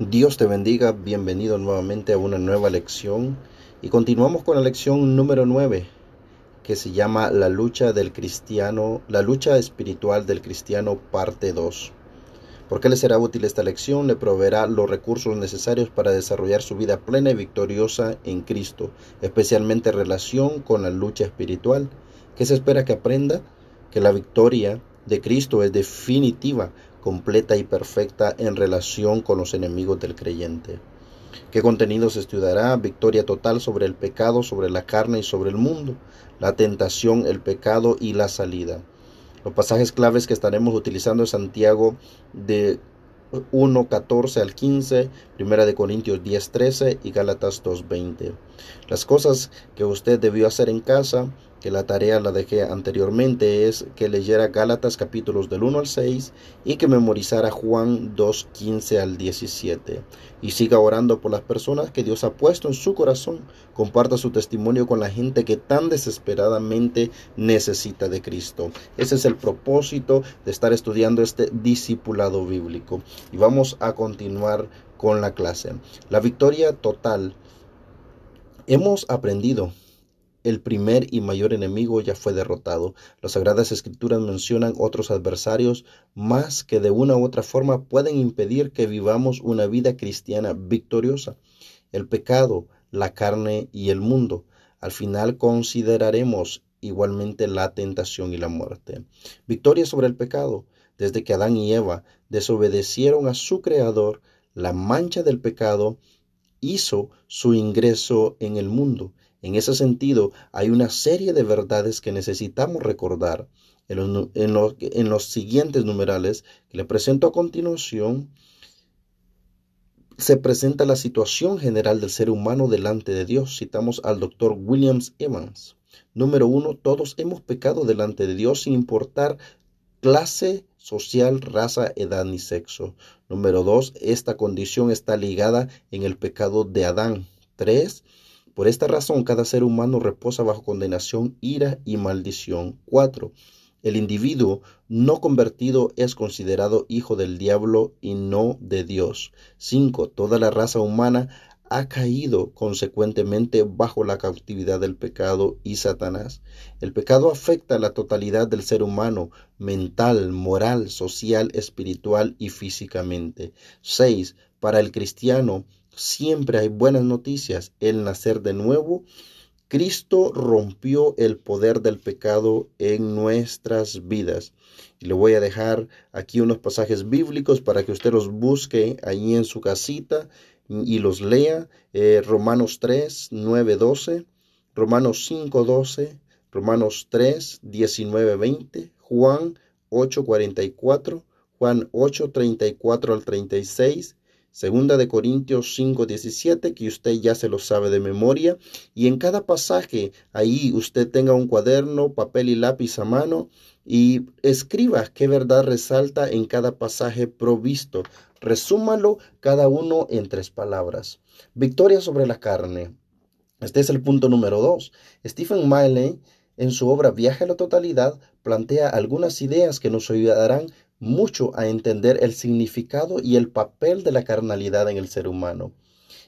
Dios te bendiga, bienvenido nuevamente a una nueva lección y continuamos con la lección número 9 que se llama La lucha del cristiano, la lucha espiritual del cristiano parte 2. ¿Por qué le será útil esta lección? Le proveerá los recursos necesarios para desarrollar su vida plena y victoriosa en Cristo, especialmente en relación con la lucha espiritual. ¿Qué se espera que aprenda? Que la victoria de Cristo es definitiva completa y perfecta en relación con los enemigos del creyente. ¿Qué contenido se estudiará? Victoria total sobre el pecado, sobre la carne y sobre el mundo, la tentación, el pecado y la salida. Los pasajes claves que estaremos utilizando es Santiago de 1, 14 al 15, Primera de Corintios 10, 13 y Gálatas 2, 20. Las cosas que usted debió hacer en casa que la tarea la dejé anteriormente, es que leyera Gálatas capítulos del 1 al 6 y que memorizara Juan 2, 15 al 17. Y siga orando por las personas que Dios ha puesto en su corazón. Comparta su testimonio con la gente que tan desesperadamente necesita de Cristo. Ese es el propósito de estar estudiando este discipulado bíblico. Y vamos a continuar con la clase. La victoria total. Hemos aprendido el primer y mayor enemigo ya fue derrotado. Las Sagradas Escrituras mencionan otros adversarios más que de una u otra forma pueden impedir que vivamos una vida cristiana victoriosa. El pecado, la carne y el mundo. Al final consideraremos igualmente la tentación y la muerte. Victoria sobre el pecado. Desde que Adán y Eva desobedecieron a su Creador, la mancha del pecado hizo su ingreso en el mundo en ese sentido, hay una serie de verdades que necesitamos recordar. En los, siguientes numerales que le presento a continuación, se presenta la situación general del ser humano delante de Dios. Citamos al doctor Williams Evans. Número uno, todos hemos pecado delante de Dios sin importar clase social, raza, edad ni sexo. Número dos, esta condición está ligada en el pecado de Adán. Tres, por esta razón, cada ser humano reposa bajo condenación, ira y maldición. 4. El individuo no convertido es considerado hijo del diablo y no de Dios. 5. Toda la raza humana ha caído consecuentemente bajo la cautividad del pecado y Satanás. El pecado afecta a la totalidad del ser humano, mental, moral, social, espiritual y físicamente. 6. Para el cristiano, siempre hay buenas noticias. El nacer de nuevo, Cristo rompió el poder del pecado en nuestras vidas. Y le voy a dejar aquí unos pasajes bíblicos para que usted los busque ahí en su casita y los lea. Eh, Romanos 3, 9, 12, Romanos 5, 12, Romanos 3, 19, 20, Juan 8, 44, Juan 8, 34 al 36, Segunda de Corintios 5, 17, que usted ya se lo sabe de memoria. Y en cada pasaje, ahí usted tenga un cuaderno, papel y lápiz a mano y escriba qué verdad resalta en cada pasaje provisto. Resúmalo cada uno en tres palabras. Victoria sobre la carne. Este es el punto número dos. Stephen Miley, en su obra Viaje a la Totalidad, plantea algunas ideas que nos ayudarán mucho a entender el significado y el papel de la carnalidad en el ser humano.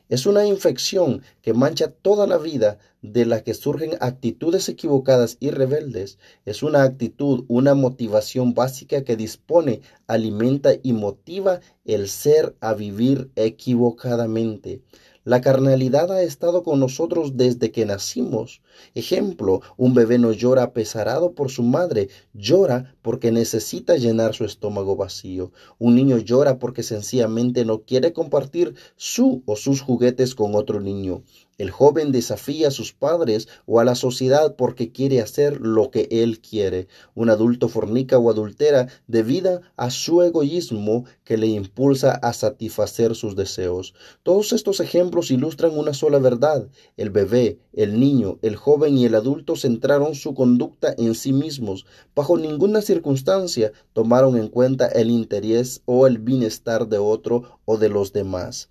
Es una infección que mancha toda la vida de la que surgen actitudes equivocadas y rebeldes. Es una actitud, una motivación básica que dispone, alimenta y motiva el ser a vivir equivocadamente. La carnalidad ha estado con nosotros desde que nacimos. Ejemplo, un bebé no llora apesarado por su madre, llora porque necesita llenar su estómago vacío. Un niño llora porque sencillamente no quiere compartir su o sus juguetes con otro niño. El joven desafía a sus padres o a la sociedad porque quiere hacer lo que él quiere. Un adulto fornica o adultera debido a su egoísmo que le impulsa a satisfacer sus deseos. Todos estos ejemplos ilustran una sola verdad. El bebé, el niño, el joven y el adulto centraron su conducta en sí mismos. Bajo ninguna circunstancia tomaron en cuenta el interés o el bienestar de otro o de los demás.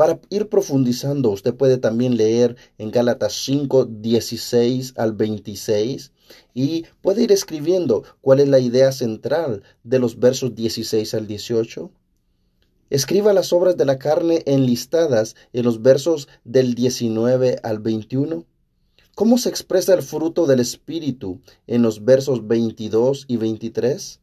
Para ir profundizando, usted puede también leer en Gálatas 5, 16 al 26 y puede ir escribiendo cuál es la idea central de los versos 16 al 18. Escriba las obras de la carne enlistadas en los versos del 19 al 21. ¿Cómo se expresa el fruto del Espíritu en los versos 22 y 23?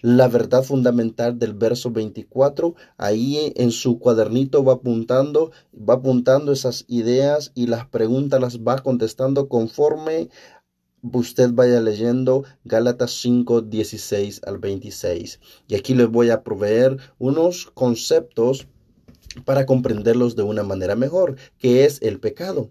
La verdad fundamental del verso 24, ahí en su cuadernito va apuntando, va apuntando esas ideas y las preguntas las va contestando conforme usted vaya leyendo Gálatas 5, 16 al 26. Y aquí les voy a proveer unos conceptos para comprenderlos de una manera mejor, que es el pecado.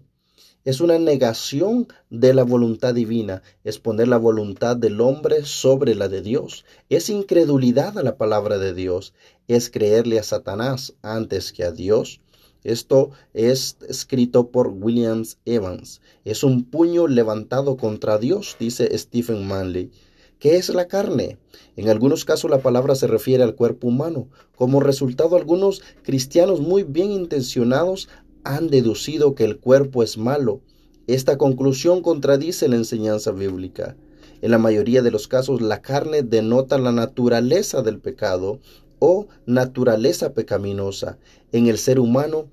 Es una negación de la voluntad divina, es poner la voluntad del hombre sobre la de Dios. Es incredulidad a la palabra de Dios, es creerle a Satanás antes que a Dios. Esto es escrito por Williams Evans. Es un puño levantado contra Dios, dice Stephen Manley. ¿Qué es la carne? En algunos casos la palabra se refiere al cuerpo humano. Como resultado, algunos cristianos muy bien intencionados han deducido que el cuerpo es malo. Esta conclusión contradice la enseñanza bíblica. En la mayoría de los casos, la carne denota la naturaleza del pecado o naturaleza pecaminosa. En el ser humano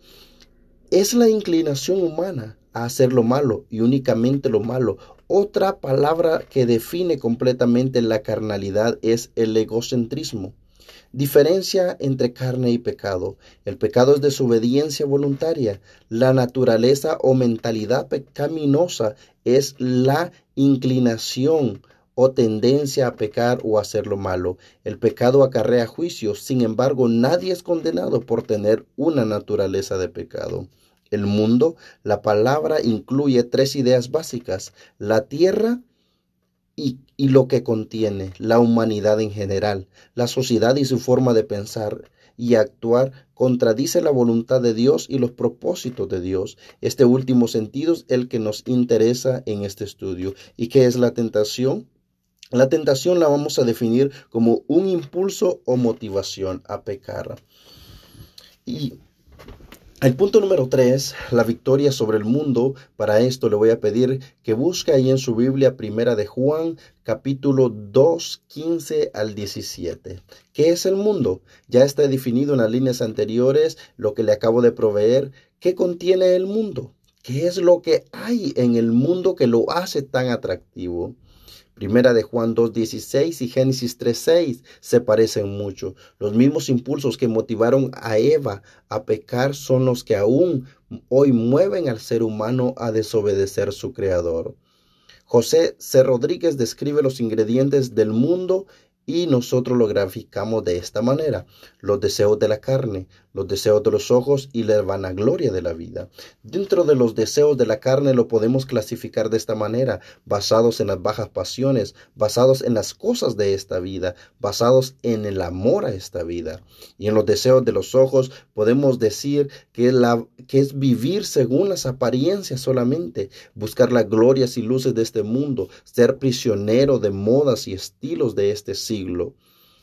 es la inclinación humana a hacer lo malo y únicamente lo malo. Otra palabra que define completamente la carnalidad es el egocentrismo. Diferencia entre carne y pecado. El pecado es desobediencia voluntaria. La naturaleza o mentalidad pecaminosa es la inclinación o tendencia a pecar o hacer lo malo. El pecado acarrea juicio, sin embargo nadie es condenado por tener una naturaleza de pecado. El mundo, la palabra incluye tres ideas básicas, la tierra, y, lo que contiene la humanidad en general, la sociedad y su forma de pensar y actuar contradice la voluntad de Dios y los propósitos de Dios. Este último sentido es el que nos interesa en este estudio. ¿Y qué es la tentación? La tentación la vamos a definir como un impulso o motivación a pecar. Y el punto número tres, la victoria sobre el mundo. Para esto le voy a pedir que busque ahí en su Biblia primera de Juan, capítulo 2, 15 al 17. ¿Qué es el mundo? Ya está definido en las líneas anteriores lo que le acabo de proveer. ¿Qué contiene el mundo? ¿Qué es lo que hay en el mundo que lo hace tan atractivo? Primera de Juan 2.16 y Génesis 3.6 se parecen mucho. Los mismos impulsos que motivaron a Eva a pecar son los que aún hoy mueven al ser humano a desobedecer su creador. José C. Rodríguez describe los ingredientes del mundo y nosotros lo graficamos de esta manera. Los deseos de la carne, los deseos de los ojos y la vanagloria de la vida. Dentro de los deseos de la carne lo podemos clasificar de esta manera, basados en las bajas pasiones, basados en las cosas de esta vida, basados en el amor a esta vida. Y en los deseos de los ojos podemos decir que, la, que es vivir según las apariencias solamente, buscar las glorias y luces de este mundo, ser prisionero de modas y estilos de este siglo.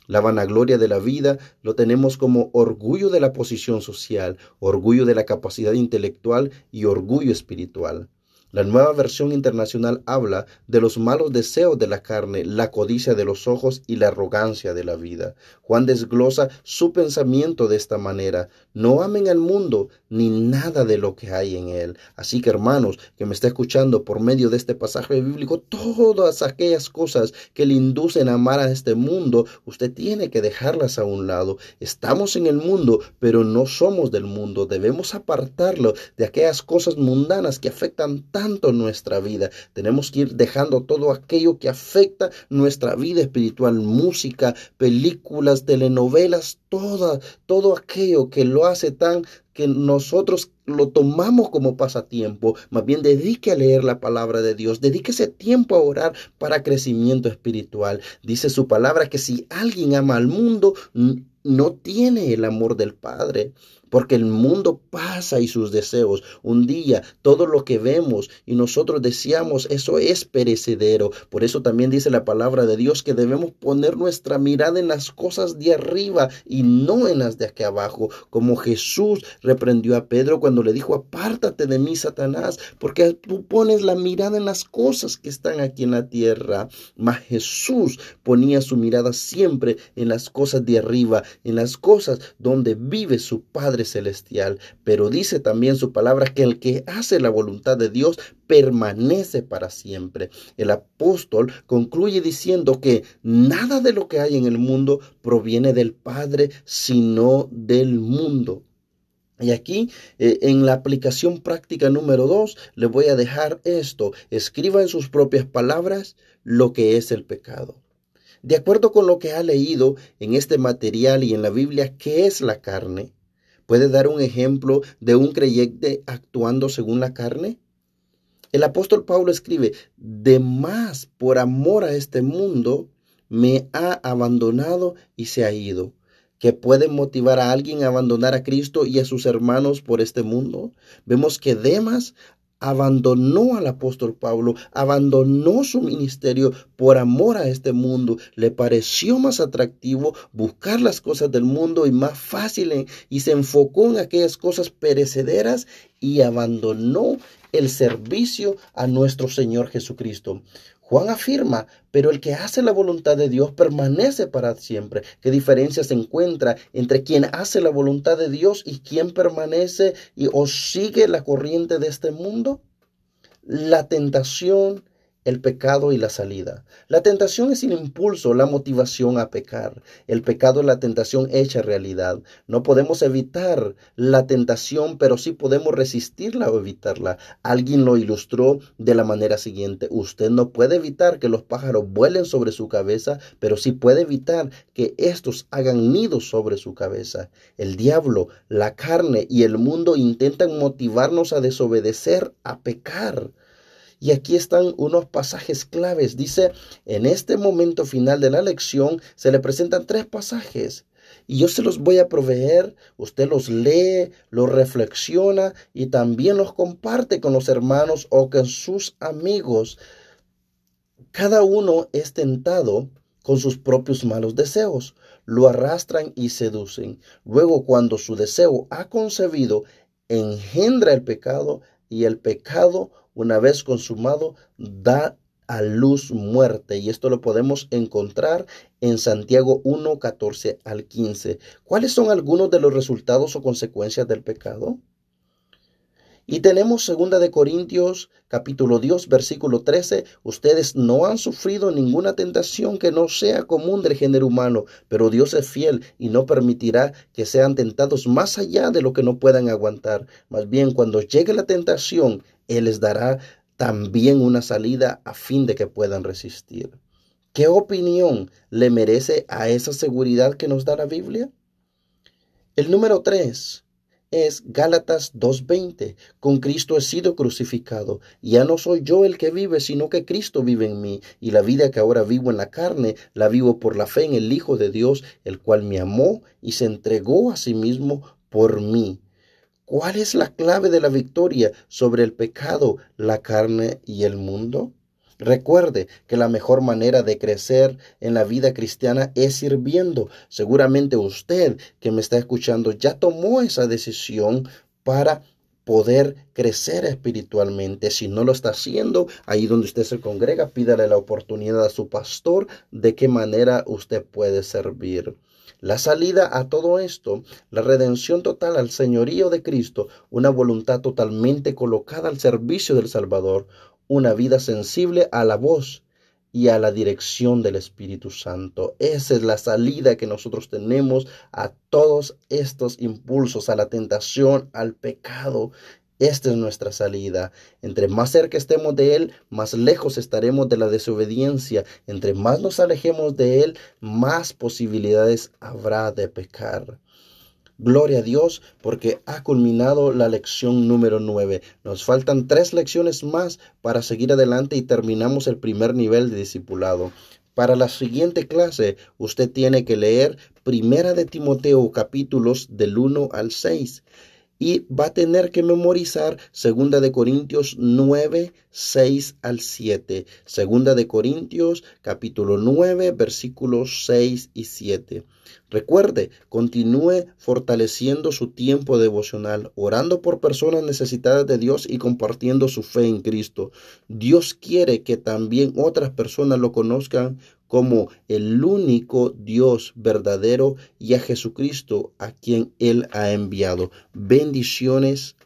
La vanagloria de la vida lo tenemos como orgullo de la posición social, orgullo de la capacidad intelectual y orgullo espiritual. La nueva versión internacional habla de los malos deseos de la carne, la codicia de los ojos y la arrogancia de la vida. Juan desglosa su pensamiento de esta manera. No amen al mundo ni nada de lo que hay en él. Así que hermanos, que me está escuchando por medio de este pasaje bíblico, todas aquellas cosas que le inducen a amar a este mundo, usted tiene que dejarlas a un lado. Estamos en el mundo, pero no somos del mundo. Debemos apartarlo de aquellas cosas mundanas que afectan tanto nuestra vida. Tenemos que ir dejando todo aquello que afecta nuestra vida espiritual, música, películas, telenovelas, toda, todo aquello que lo hace tan que nosotros lo tomamos como pasatiempo, más bien dedique a leer la palabra de Dios, dedique ese tiempo a orar para crecimiento espiritual. Dice su palabra que si alguien ama al mundo, no tiene el amor del Padre porque el mundo pasa y sus deseos. Un día todo lo que vemos y nosotros deseamos, eso es perecedero. Por eso también dice la palabra de Dios que debemos poner nuestra mirada en las cosas de arriba y no en las de aquí abajo, como Jesús reprendió a Pedro cuando le dijo, apártate de mí, Satanás, porque tú pones la mirada en las cosas que están aquí en la tierra. Mas Jesús ponía su mirada siempre en las cosas de arriba en las cosas donde vive su Padre Celestial. Pero dice también su palabra que el que hace la voluntad de Dios permanece para siempre. El apóstol concluye diciendo que nada de lo que hay en el mundo proviene del Padre, sino del mundo. Y aquí, eh, en la aplicación práctica número dos, le voy a dejar esto. Escriba en sus propias palabras lo que es el pecado. De acuerdo con lo que ha leído en este material y en la Biblia, ¿qué es la carne? ¿Puede dar un ejemplo de un creyente actuando según la carne? El apóstol Pablo escribe, de más por amor a este mundo, me ha abandonado y se ha ido que puede motivar a alguien a abandonar a Cristo y a sus hermanos por este mundo. Vemos que Demas abandonó al apóstol Pablo, abandonó su ministerio por amor a este mundo. Le pareció más atractivo buscar las cosas del mundo y más fácil y se enfocó en aquellas cosas perecederas y abandonó el servicio a nuestro Señor Jesucristo. Juan afirma, pero el que hace la voluntad de Dios permanece para siempre. ¿Qué diferencia se encuentra entre quien hace la voluntad de Dios y quien permanece y o sigue la corriente de este mundo? La tentación el pecado y la salida. La tentación es el impulso, la motivación a pecar. El pecado es la tentación hecha realidad. No podemos evitar la tentación, pero sí podemos resistirla o evitarla. Alguien lo ilustró de la manera siguiente. Usted no puede evitar que los pájaros vuelen sobre su cabeza, pero sí puede evitar que estos hagan nidos sobre su cabeza. El diablo, la carne y el mundo intentan motivarnos a desobedecer, a pecar. Y aquí están unos pasajes claves. Dice, en este momento final de la lección se le presentan tres pasajes. Y yo se los voy a proveer, usted los lee, los reflexiona y también los comparte con los hermanos o con sus amigos. Cada uno es tentado con sus propios malos deseos, lo arrastran y seducen. Luego cuando su deseo ha concebido, engendra el pecado y el pecado una vez consumado, da a luz muerte. Y esto lo podemos encontrar en Santiago 1, 14 al 15. ¿Cuáles son algunos de los resultados o consecuencias del pecado? Y tenemos segunda de Corintios capítulo 2 versículo 13, ustedes no han sufrido ninguna tentación que no sea común del género humano, pero Dios es fiel y no permitirá que sean tentados más allá de lo que no puedan aguantar. Más bien cuando llegue la tentación, Él les dará también una salida a fin de que puedan resistir. ¿Qué opinión le merece a esa seguridad que nos da la Biblia? El número 3 es Gálatas 2.20. Con Cristo he sido crucificado. Ya no soy yo el que vive, sino que Cristo vive en mí. Y la vida que ahora vivo en la carne, la vivo por la fe en el Hijo de Dios, el cual me amó y se entregó a sí mismo por mí. ¿Cuál es la clave de la victoria sobre el pecado, la carne y el mundo? Recuerde que la mejor manera de crecer en la vida cristiana es sirviendo. Seguramente usted que me está escuchando ya tomó esa decisión para poder crecer espiritualmente. Si no lo está haciendo, ahí donde usted se congrega, pídale la oportunidad a su pastor de qué manera usted puede servir. La salida a todo esto, la redención total al señorío de Cristo, una voluntad totalmente colocada al servicio del Salvador, una vida sensible a la voz y a la dirección del Espíritu Santo. Esa es la salida que nosotros tenemos a todos estos impulsos, a la tentación, al pecado. Esta es nuestra salida. Entre más cerca estemos de Él, más lejos estaremos de la desobediencia. Entre más nos alejemos de Él, más posibilidades habrá de pecar. Gloria a Dios porque ha culminado la lección número 9. Nos faltan tres lecciones más para seguir adelante y terminamos el primer nivel de discipulado. Para la siguiente clase, usted tiene que leer Primera de Timoteo capítulos del 1 al 6 y va a tener que memorizar Segunda de Corintios 9, 6 al 7. Segunda de Corintios capítulo 9, versículos 6 y 7. Recuerde, continúe fortaleciendo su tiempo devocional, orando por personas necesitadas de Dios y compartiendo su fe en Cristo. Dios quiere que también otras personas lo conozcan como el único Dios verdadero y a Jesucristo a quien Él ha enviado. Bendiciones